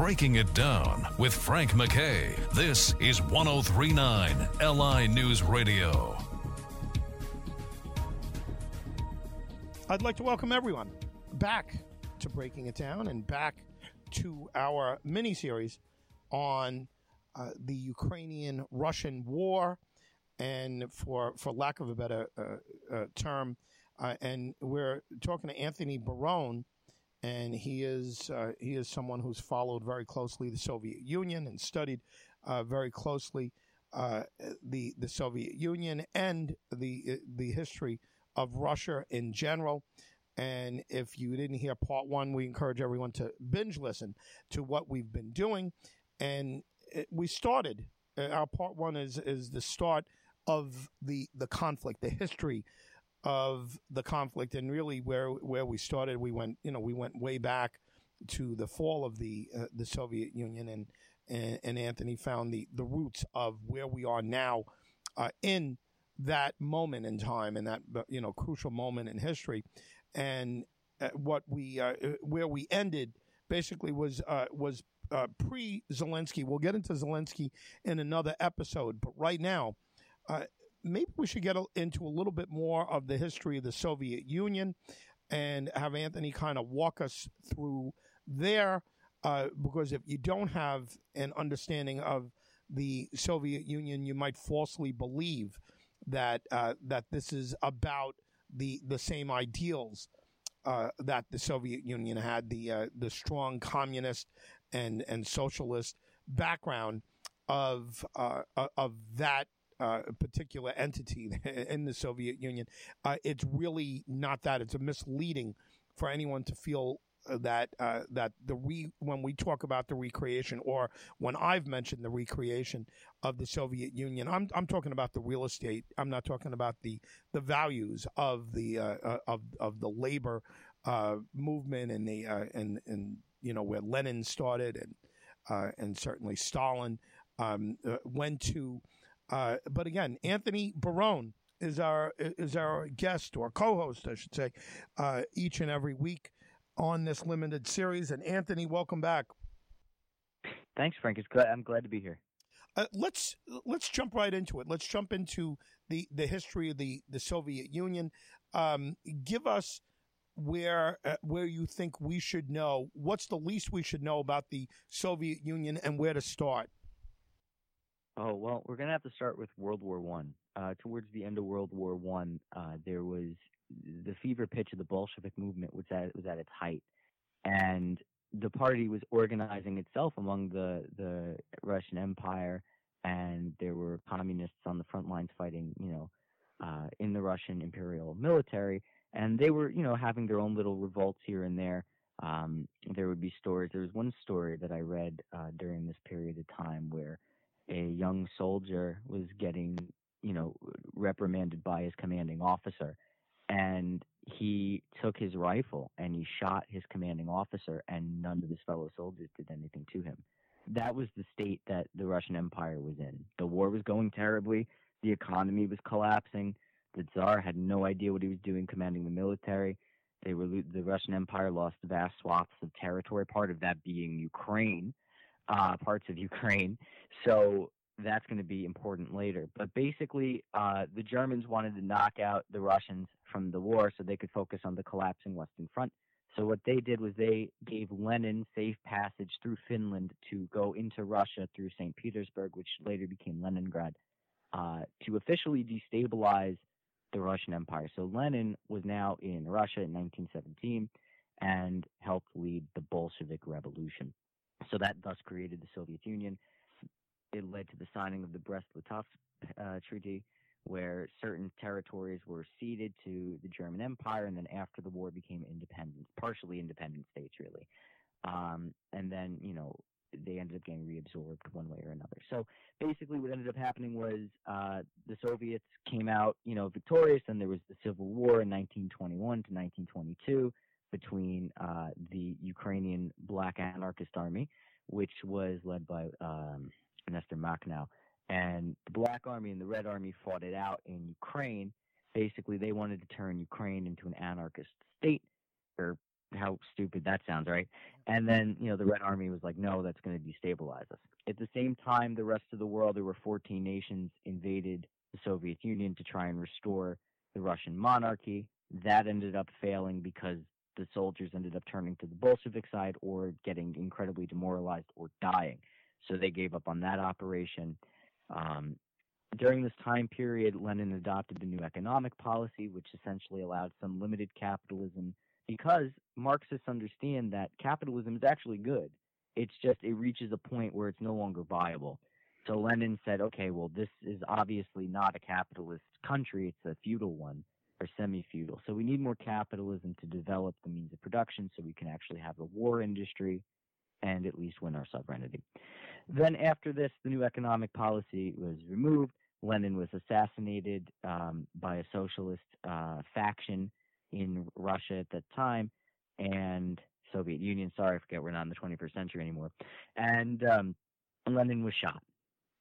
Breaking It Down with Frank McKay. This is 1039 LI News Radio. I'd like to welcome everyone back to Breaking It Down and back to our mini series on uh, the Ukrainian Russian war. And for, for lack of a better uh, uh, term, uh, and we're talking to Anthony Barone, and he is uh, he is someone who's followed very closely the Soviet Union and studied uh, very closely uh, the the Soviet Union and the the history of Russia in general. And if you didn't hear part one, we encourage everyone to binge listen to what we've been doing. And it, we started uh, our part one is is the start of the the conflict, the history of the conflict. And really where where we started we went you know we went way back to the fall of the uh, the Soviet Union. And, and, and Anthony found the the roots of where we are now uh, in that moment in time and that you know crucial moment in history. And uh, what we uh, where we ended basically was uh, was uh, pre Zelensky we'll get into Zelensky in another episode. But right now maybe we should get into a little bit more of the history of the Soviet Union and have Anthony kind of walk us through there. Uh, because if you don't have an understanding of the Soviet Union, you might falsely believe that uh, that this is about the the same ideals uh, that the Soviet Union had the uh, the strong communist and and socialist background of uh, of that uh, particular entity in the Soviet Union. Uh, it's really not that. It's a misleading for anyone to feel uh, that uh, that the re when we talk about the recreation or when I've mentioned the recreation of the Soviet Union, I'm I'm talking about the real estate. I'm not talking about the the values of the uh, uh of of the labor uh, movement and the uh, and and you know where Lenin started and and certainly Stalin um, went to uh, but again, Anthony Barone is our is our guest or co-host, I should say, uh, each and every week on this limited series. And Anthony, welcome back. Thanks, Frank. It's good. I'm glad to be here. Uh, let's let's jump right into it. Let's jump into the, the history of the, the Soviet Union. Um, give us where uh, where you think we should know. What's the least we should know about the Soviet Union and where to start? Oh well, we're gonna have to start with World War One. Uh, towards the end of World War One, uh, there was the fever pitch of the Bolshevik movement was at was at its height, and the party was organizing itself among the the Russian Empire, and there were communists on the front lines fighting, you know, uh, in the Russian imperial military, and they were, you know, having their own little revolts here and there. Um, there would be stories. There was one story that I read uh, during this period of time where a young soldier was getting, you know, reprimanded by his commanding officer. And he took his rifle and he shot his commanding officer, and none of his fellow soldiers did anything to him. That was the state that the Russian Empire was in. The war was going terribly, the economy was collapsing. The Tsar had no idea what he was doing commanding the military. They were the Russian Empire lost vast swaths of territory, part of that being Ukraine, uh, parts of Ukraine. So that's going to be important later. But basically, uh, the Germans wanted to knock out the Russians from the war so they could focus on the collapsing Western Front. So what they did was they gave Lenin safe passage through Finland to go into Russia through St. Petersburg, which later became Leningrad, uh, to officially destabilize the Russian Empire. So Lenin was now in Russia in 1917 and helped lead the Bolshevik Revolution. So that thus created the Soviet Union. It led to the signing of the Brest-Litovsk uh, Treaty, where certain territories were ceded to the German Empire, and then after the war became independent, partially independent states, really. Um, and then, you know, they ended up getting reabsorbed one way or another. So basically, what ended up happening was uh, the Soviets came out, you know, victorious, and there was the Civil War in 1921 to 1922 between uh, the Ukrainian Black Anarchist Army, which was led by um, Nestor Makhno, and the Black Army and the Red Army fought it out in Ukraine. Basically, they wanted to turn Ukraine into an anarchist state, or how stupid that sounds, right? And then, you know, the Red Army was like, no, that's going to destabilize us. At the same time, the rest of the world, there were 14 nations invaded the Soviet Union to try and restore the Russian monarchy. That ended up failing because the soldiers ended up turning to the Bolshevik side or getting incredibly demoralized or dying. So they gave up on that operation. Um, during this time period, Lenin adopted the new economic policy, which essentially allowed some limited capitalism because Marxists understand that capitalism is actually good. It's just it reaches a point where it's no longer viable. So Lenin said, okay, well, this is obviously not a capitalist country, it's a feudal one or semi feudal. So we need more capitalism to develop the means of production so we can actually have a war industry and at least win our sovereignty. Then, after this, the new economic policy was removed. Lenin was assassinated um, by a socialist uh, faction in Russia at that time, and Soviet Union. Sorry, I forget we're not in the 21st century anymore. And um, Lenin was shot.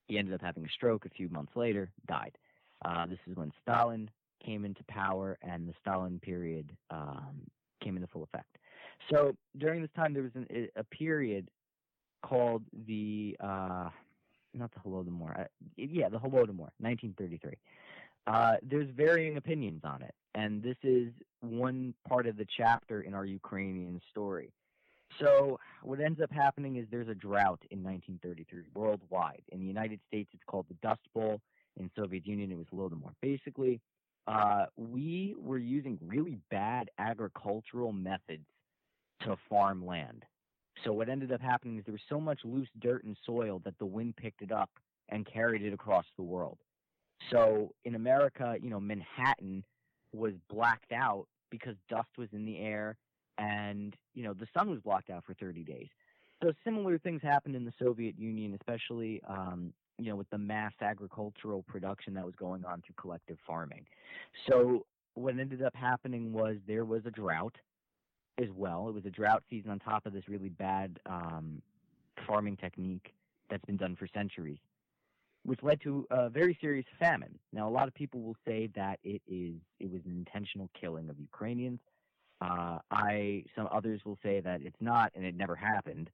He ended up having a stroke a few months later, died. Uh, this is when Stalin came into power and the Stalin period um, came into full effect. So during this time, there was an, a period called the uh, not the Holodomor, uh, yeah, the Holodomor, 1933. Uh, there's varying opinions on it, and this is one part of the chapter in our Ukrainian story. So what ends up happening is there's a drought in 1933 worldwide. In the United States, it's called the Dust Bowl. In Soviet Union, it was Holodomor. Basically, uh, we were using really bad agricultural methods to farm land. So what ended up happening is there was so much loose dirt and soil that the wind picked it up and carried it across the world. So in America, you know, Manhattan was blacked out because dust was in the air and, you know, the sun was blocked out for 30 days. So similar things happened in the Soviet Union, especially, um, you know, with the mass agricultural production that was going on through collective farming. So what ended up happening was there was a drought as well. It was a drought season on top of this really bad um, farming technique that's been done for centuries, which led to a very serious famine. Now, a lot of people will say that it is it was an intentional killing of Ukrainians. Uh, I some others will say that it's not and it never happened.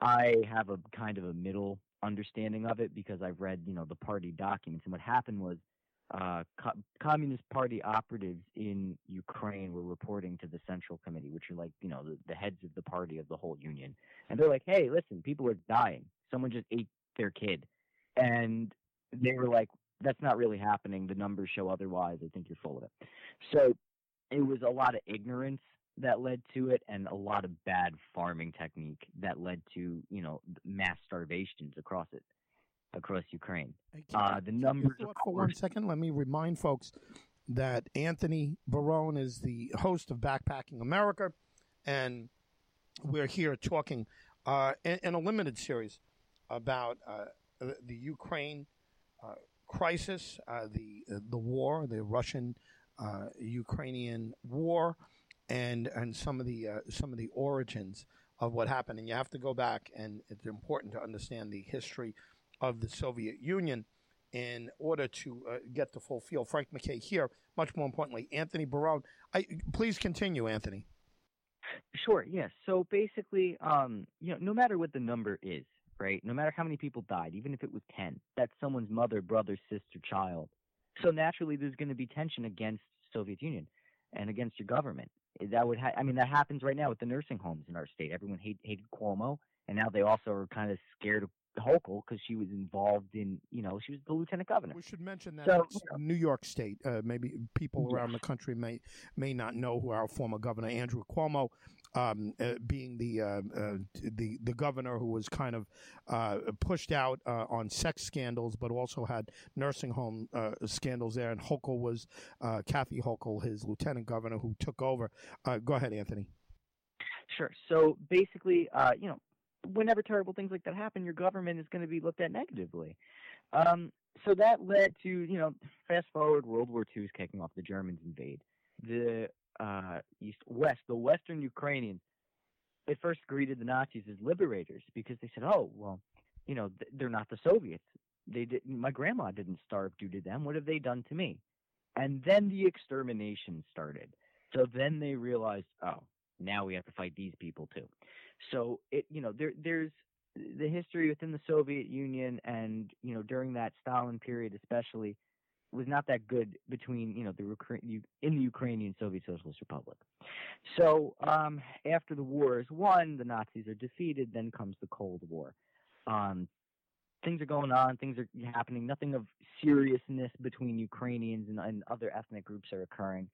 I have a kind of a middle understanding of it because I've read you know the party documents and what happened was uh, Co- Communist Party operatives in Ukraine were reporting to the Central Committee, which are like, you know, the, the heads of the party of the whole union. And they're like, hey, listen, people are dying. Someone just ate their kid. And they were like, that's not really happening. The numbers show otherwise. I think you're full of it. So it was a lot of ignorance that led to it and a lot of bad farming technique that led to, you know, mass starvations across it across Ukraine. Uh, the numbers. For one second, let me remind folks that Anthony Barone is the host of Backpacking America, and we're here talking uh, in, in, a limited series about uh, the Ukraine uh, crisis, uh, the the war, the Russian uh, Ukrainian war, and and some of the some of the origins of what happened. And you have to go back, and it's important to understand the history of the Soviet Union in order to uh, get the full feel. Frank McKay here. Much more importantly, Anthony Barone. I, please continue, Anthony. Sure. Yes. So basically, um, you know, no matter what the number is, right? No matter how many people died, even if it was ten, that's someone's mother, brother, sister, child. So naturally, there's going to be tension against Soviet Union and against your government. That would, ha- I mean, that happens right now with the nursing homes in our state. Everyone hate, hated Cuomo, and now they also are kind of scared of Hochul because she was involved in, you know, she was the lieutenant governor. We should mention that so, New York State. Uh, maybe people around the country may may not know who our former governor Andrew Cuomo, um, uh, being the uh, uh the the governor who was kind of uh, pushed out uh, on sex scandals, but also had nursing home scandals there. And Hochul was Kathy Hochul, his lieutenant governor, who took over. go ahead, Anthony. Sure. So basically, you know, whenever terrible things like that happen, your government is going to be looked at negatively. Um, so that led to, you know, fast forward, World War II is kicking off. The Germans invade the uh, east west, the Western Ukrainians. At first greeted the Nazis as liberators because they said, "Oh, well, you know, they're not the Soviets. They didn't. My grandma didn't starve due to them. What have they done to me?" And then the extermination started. So then they realized, oh, now we have to fight these people too. So it, you know, there there's the history within the Soviet Union and you know during that Stalin period especially was not that good between you know the in the Ukrainian Soviet Socialist Republic. So um, after the war is won, the Nazis are defeated. Then comes the Cold War. Um, things are going on, things are happening. Nothing of seriousness between Ukrainians and, and other ethnic groups are occurring.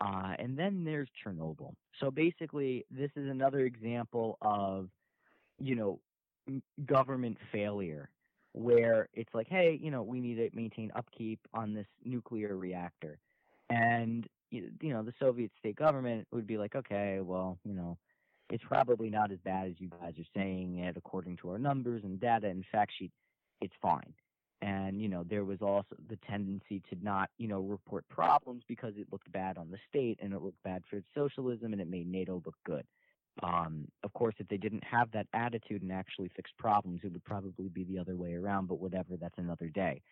Uh, and then there's Chernobyl. So basically, this is another example of, you know, government failure where it's like, hey, you know, we need to maintain upkeep on this nuclear reactor. And, you know, the Soviet state government would be like, okay, well, you know, it's probably not as bad as you guys are saying it according to our numbers and data and fact sheet. It's fine. And, you know, there was also the tendency to not, you know, report problems because it looked bad on the state and it looked bad for its socialism and it made NATO look good. Um, of course, if they didn't have that attitude and actually fixed problems, it would probably be the other way around, but whatever, that's another day.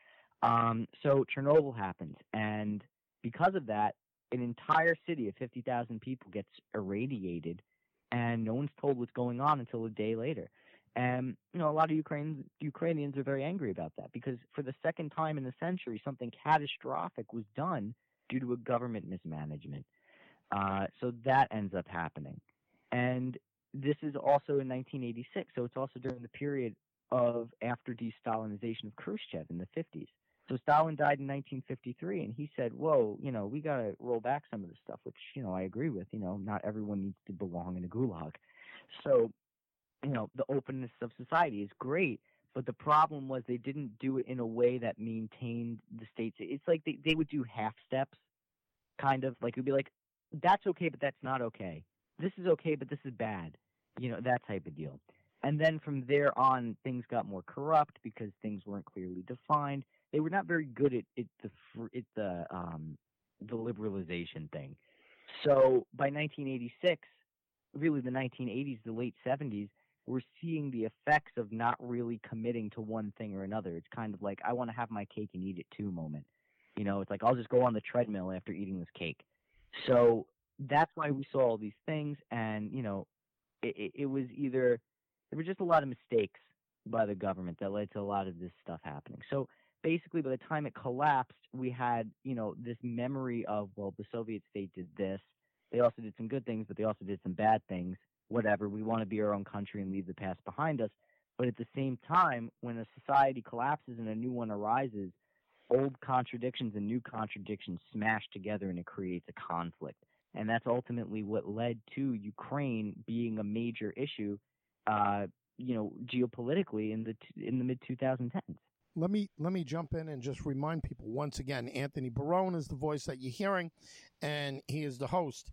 Um, so Chernobyl happens, and because of that, an entire city of 50,000 people gets irradiated, and no one's told what's going on until a day later. And you know, a lot of Ukrainians Ukrainians are very angry about that because for the second time in a century, something catastrophic was done due to a government mismanagement. Uh, so that ends up happening. And this is also in 1986, so it's also during the period of after de-Stalinization of Khrushchev in the 50s. So Stalin died in 1953, and he said, "Whoa, you know, we got to roll back some of this stuff," which you know I agree with. You know, not everyone needs to belong in a gulag. So, you know, the openness of society is great, but the problem was they didn't do it in a way that maintained the states. It's like they they would do half steps, kind of like it'd be like, "That's okay, but that's not okay." This is okay, but this is bad, you know, that type of deal. And then from there on, things got more corrupt because things weren't clearly defined. They were not very good at, at the at the um, the liberalization thing. So by 1986, really the 1980s, the late 70s, we're seeing the effects of not really committing to one thing or another. It's kind of like I want to have my cake and eat it too moment. You know, it's like I'll just go on the treadmill after eating this cake. So that's why we saw all these things, and you know, it, it, it was either there were just a lot of mistakes by the government that led to a lot of this stuff happening. So basically, by the time it collapsed, we had you know this memory of well, the Soviet state did this. They also did some good things, but they also did some bad things. Whatever. We want to be our own country and leave the past behind us. But at the same time, when a society collapses and a new one arises, old contradictions and new contradictions smash together and it creates a conflict and that's ultimately what led to Ukraine being a major issue, uh, you know, geopolitically in the in the mid 2010s. Let me let me jump in and just remind people once again. Anthony Barone is the voice that you're hearing, and he is the host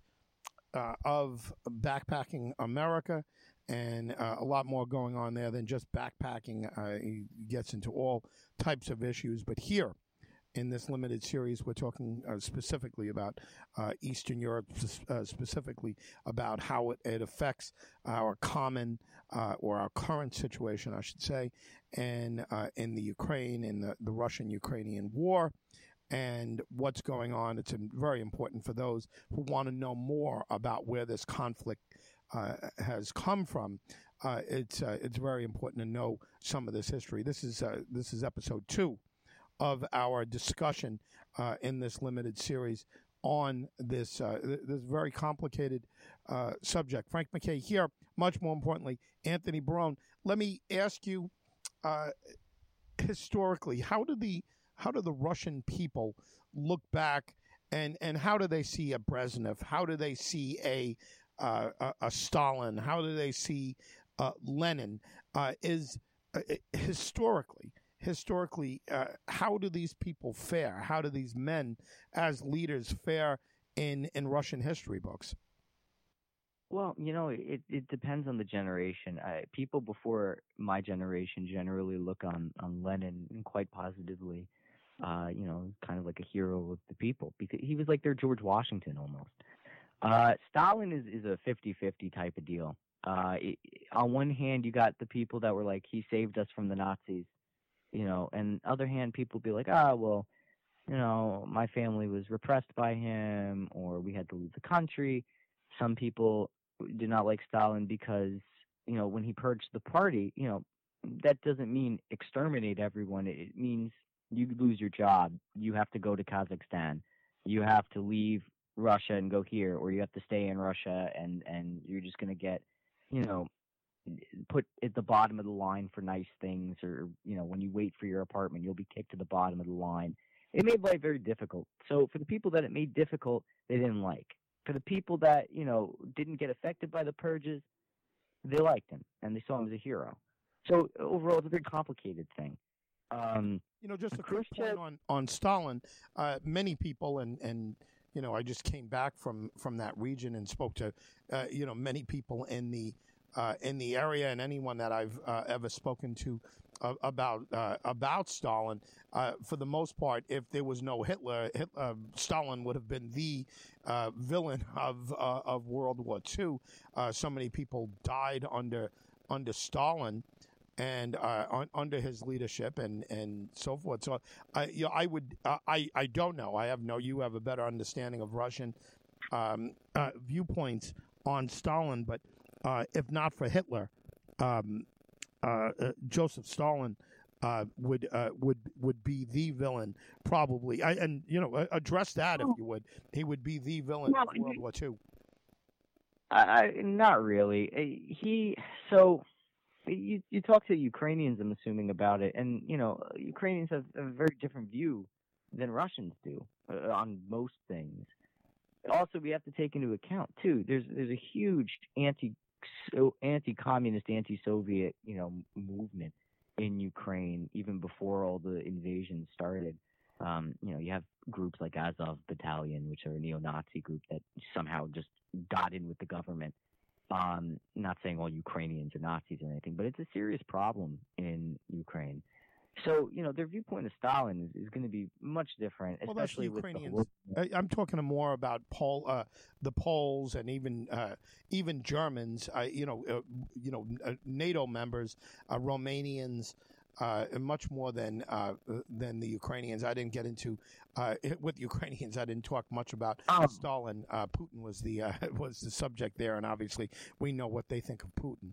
uh, of Backpacking America, and uh, a lot more going on there than just backpacking. Uh, he gets into all types of issues, but here in this limited series, we're talking uh, specifically about uh, Eastern Europe, uh, specifically about how it, it affects our common uh, or our current situation, I should say, and uh, in the Ukraine, in the, the Russian Ukrainian war. And what's going on? It's very important for those who want to know more about where this conflict uh, has come from. it's it's very important to know some of this history. This is this is episode two of our discussion uh, in this limited series on this uh, this very complicated uh, subject. Frank McKay here. Much more importantly, Anthony Barone. Let me ask you, uh, historically, how do the how do the Russian people look back and and how do they see a Brezhnev? How do they see a uh, a, a, Stalin? How do they see uh, Lenin? is historically historically, uh, how do these people fare? How do these men, as leaders, fare in in Russian history books? Well, you know, it it depends on the generation. I, people before my generation generally look on on Lenin quite positively. Uh, you know, kind of like a hero of the people because he was like their George Washington almost. Uh, Stalin is is a 50-50 type of deal. Uh, it, on one hand, you got the people that were like, he saved us from the Nazis you know, and other hand, people be like, ah, well, you know, my family was repressed by him, or we had to leave the country. Some people did not like Stalin because you know when he purged the party, you know that doesn't mean exterminate everyone. It means you lose your job. You have to go to Kazakhstan. You have to leave Russia and go here, or you have to stay in Russia and and you're just gonna get, you know, put at the bottom of the line for nice things, or you know when you wait for your apartment, you'll be kicked to the bottom of the line. It made life very difficult. So for the people that it made difficult, they didn't like. For the people that you know didn't get affected by the purges, they liked him and they saw him as a hero. So overall, it's a very complicated thing. Um, you know, just a quick point on on Stalin. Uh, many people and and you know, I just came back from from that region and spoke to uh, you know many people in the uh, in the area and anyone that I've uh, ever spoken to uh, about uh, about Stalin. for the most part, if there was no Hitler, Hitler Stalin would have been the villain of of World War II. so many people died under under Stalin and uh, on, under his leadership and, and so forth. So I you know, I would uh, I I don't know. I have no. You have a better understanding of Russian um, uh, viewpoints on Stalin, but uh, if not for Hitler, um, uh, uh, Joseph Stalin. would would would be the villain probably, I, and you know address that if you would. He would be the villain well, of World War II. I, not really. He so you you talk to Ukrainians, I'm assuming about it, and you know Ukrainians have a very different view than Russians do uh, on most things. Also, we have to take into account too. There's there's a huge anti anti-communist, anti-Soviet, you know, movement in Ukraine even before all the invasion started. Um, you know, you have groups like Azov Battalion, which are a neo-Nazi group that somehow just got in with the government um, not saying all Ukrainians are Nazis or anything, but it's a serious problem in Ukraine. So you know their viewpoint of Stalin is, is going to be much different, well, especially with the Ukrainians. I'm talking more about Paul, uh, the Poles, and even uh, even Germans. Uh, you know, uh, you know, uh, NATO members, uh, Romanians uh, much more than uh, than the Ukrainians. I didn't get into uh, with Ukrainians. I didn't talk much about um, Stalin. Uh, Putin was the uh, was the subject there, and obviously we know what they think of Putin.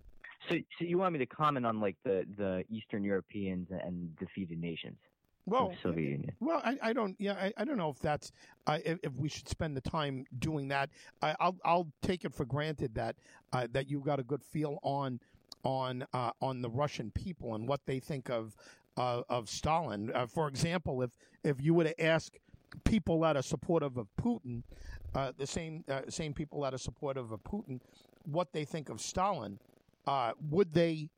So, so you want me to comment on like the the Eastern Europeans and defeated nations? Well, Soviet Union. Well, I, I don't. Yeah, I, I don't know if that's uh, if, if, we should spend the time doing that. I, will I'll take it for granted that uh, that you got a good feel on on uh, on the Russian people and what they think of uh, of Stalin. Uh, for example, if if you were to ask people that are supportive of Putin, uh, the same uh, same people that are supportive of Putin, what they think of Stalin, uh, would they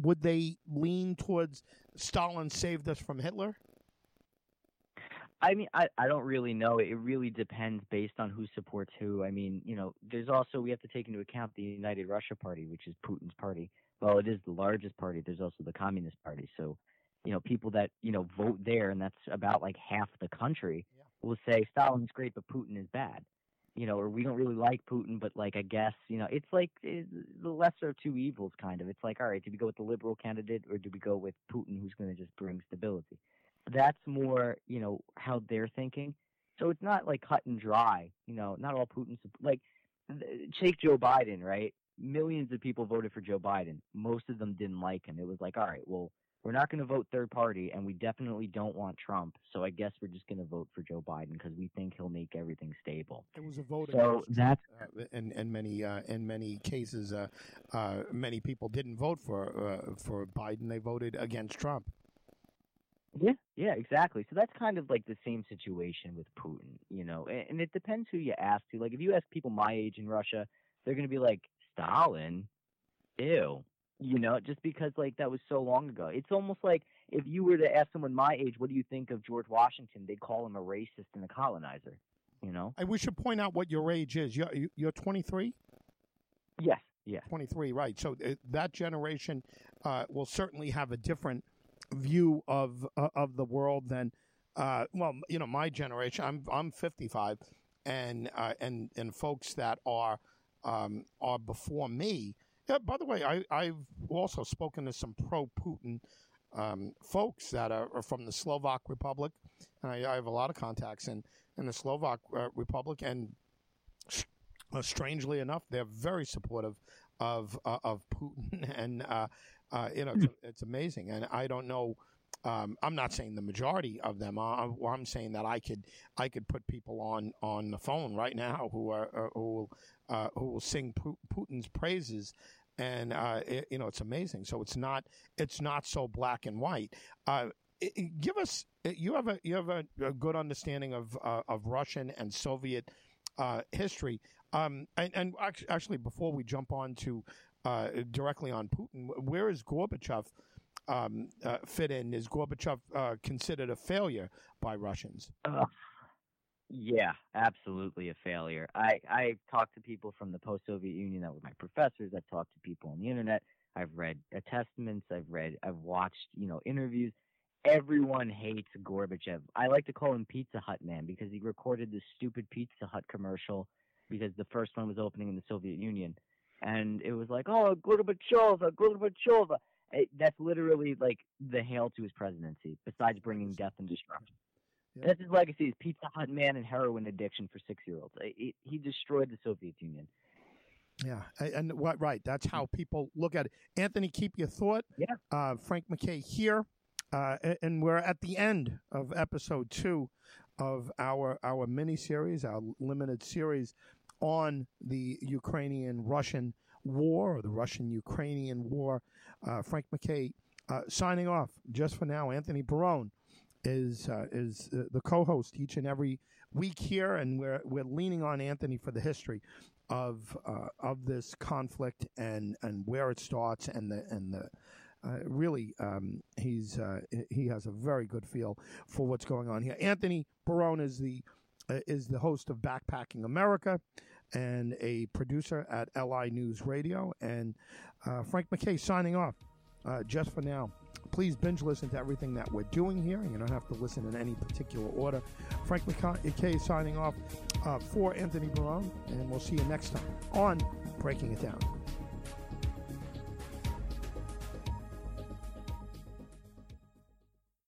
would they lean towards Stalin saved us from Hitler? I mean, I, I don't really know. It really depends based on who supports who. I mean, you know, there's also, we have to take into account the United Russia Party, which is Putin's party well, it is the largest party. There's also the Communist Party. So, you know, people that you know vote there, and that's about like half the country, yeah. will say Stalin's great, but Putin is bad. You know, or we don't really like Putin, but like I guess you know, it's like it's the lesser of two evils, kind of. It's like, all right, do we go with the liberal candidate, or do we go with Putin, who's going to just bring stability? That's more, you know, how they're thinking. So it's not like cut and dry. You know, not all Putin like take Joe Biden, right? millions of people voted for Joe Biden. Most of them didn't like him. It was like, all right, well, we're not going to vote third party, and we definitely don't want Trump. So I guess we're just going to vote for Joe Biden because we think he'll make everything stable. It was a vote. So that's uh, in in many uh, in many cases, uh, uh many people didn't vote for uh, for Biden. They voted against Trump. Yeah, yeah, exactly. So that's kind of like the same situation with Putin, you know. And, and it depends who you ask to. Like, if you ask people my age in Russia, they're going to be like, Stalin, ew. You know, just because like that was so long ago. It's almost like if you were to ask someone my age, what do you think of George Washington? They'd call him a racist and a colonizer. You know. I we should point out what your age is. You're you're 23. Yes. Yeah. 23. Right. So uh, that generation uh, will certainly have a different view of uh, of the world than uh, well, you know, my generation. I'm I'm 55, and uh, and and folks that are um, are before me. Yeah, by the way, I, I've also spoken to some pro Putin um, folks that are, are, from the Slovak Republic, and I, I, have a lot of contacts in, in the Slovak uh, Republic, and uh, strangely enough, they're very supportive of uh, of Putin, and uh, uh, you know, it's, it's, amazing. And I don't know. Um, I'm not saying the majority of them. Are, I'm saying that I could I could put people on on the phone right now who are uh, who will uh, who will sing Putin's praises and uh, it, you know it's amazing. So it's not it's not so black and white. Uh, it, give us you have a you have a, a good understanding of uh, of Russian and Soviet uh, history. Um, and, and, actually, before we jump on to uh, directly on Putin, where is Gorbachev? Um, uh, fit in? Is Gorbachev considered a failure by Russians? Yeah, absolutely a failure. I I talked to people from the post-Soviet Union that were my professors. I've talked to people on the internet. I've read testaments. I've read. I've watched you know interviews. Everyone hates Gorbachev. I like to call him Pizza Hut Man because he recorded this stupid Pizza Hut commercial because the first one was opening in the Soviet Union, and it was like, oh, Gorbachev, Gorbachev. It, that's literally like the hail to his presidency. Besides bringing death and destruction. Yeah. That's his legacy: is Pizza Hut man and heroin addiction for six-year-olds. He destroyed the Soviet Union. Yeah, and what right? That's how people look at it. Anthony, keep your thought. Yeah. Uh, Frank McKay here, uh, and we're at the end of episode two of our our mini series, our limited series on the Ukrainian Russian war or the Russian Ukrainian war. Uh, Frank McKay uh, signing off just for now. Anthony Barone is uh, is uh, the co-host each and every week here, and we're we're leaning on Anthony for the history of uh, of this conflict and and where it starts and the and the. Uh, really, um, he's uh, he has a very good feel for what's going on here. Anthony Barone is the uh, is the host of Backpacking America and a producer at LI News Radio. And Frank McKay signing off just for now please binge listen to everything that we're doing here. You don't have to listen in any particular order. Frank McKay signing off uh, for Anthony Barone, and we'll see you next time on Breaking It Down.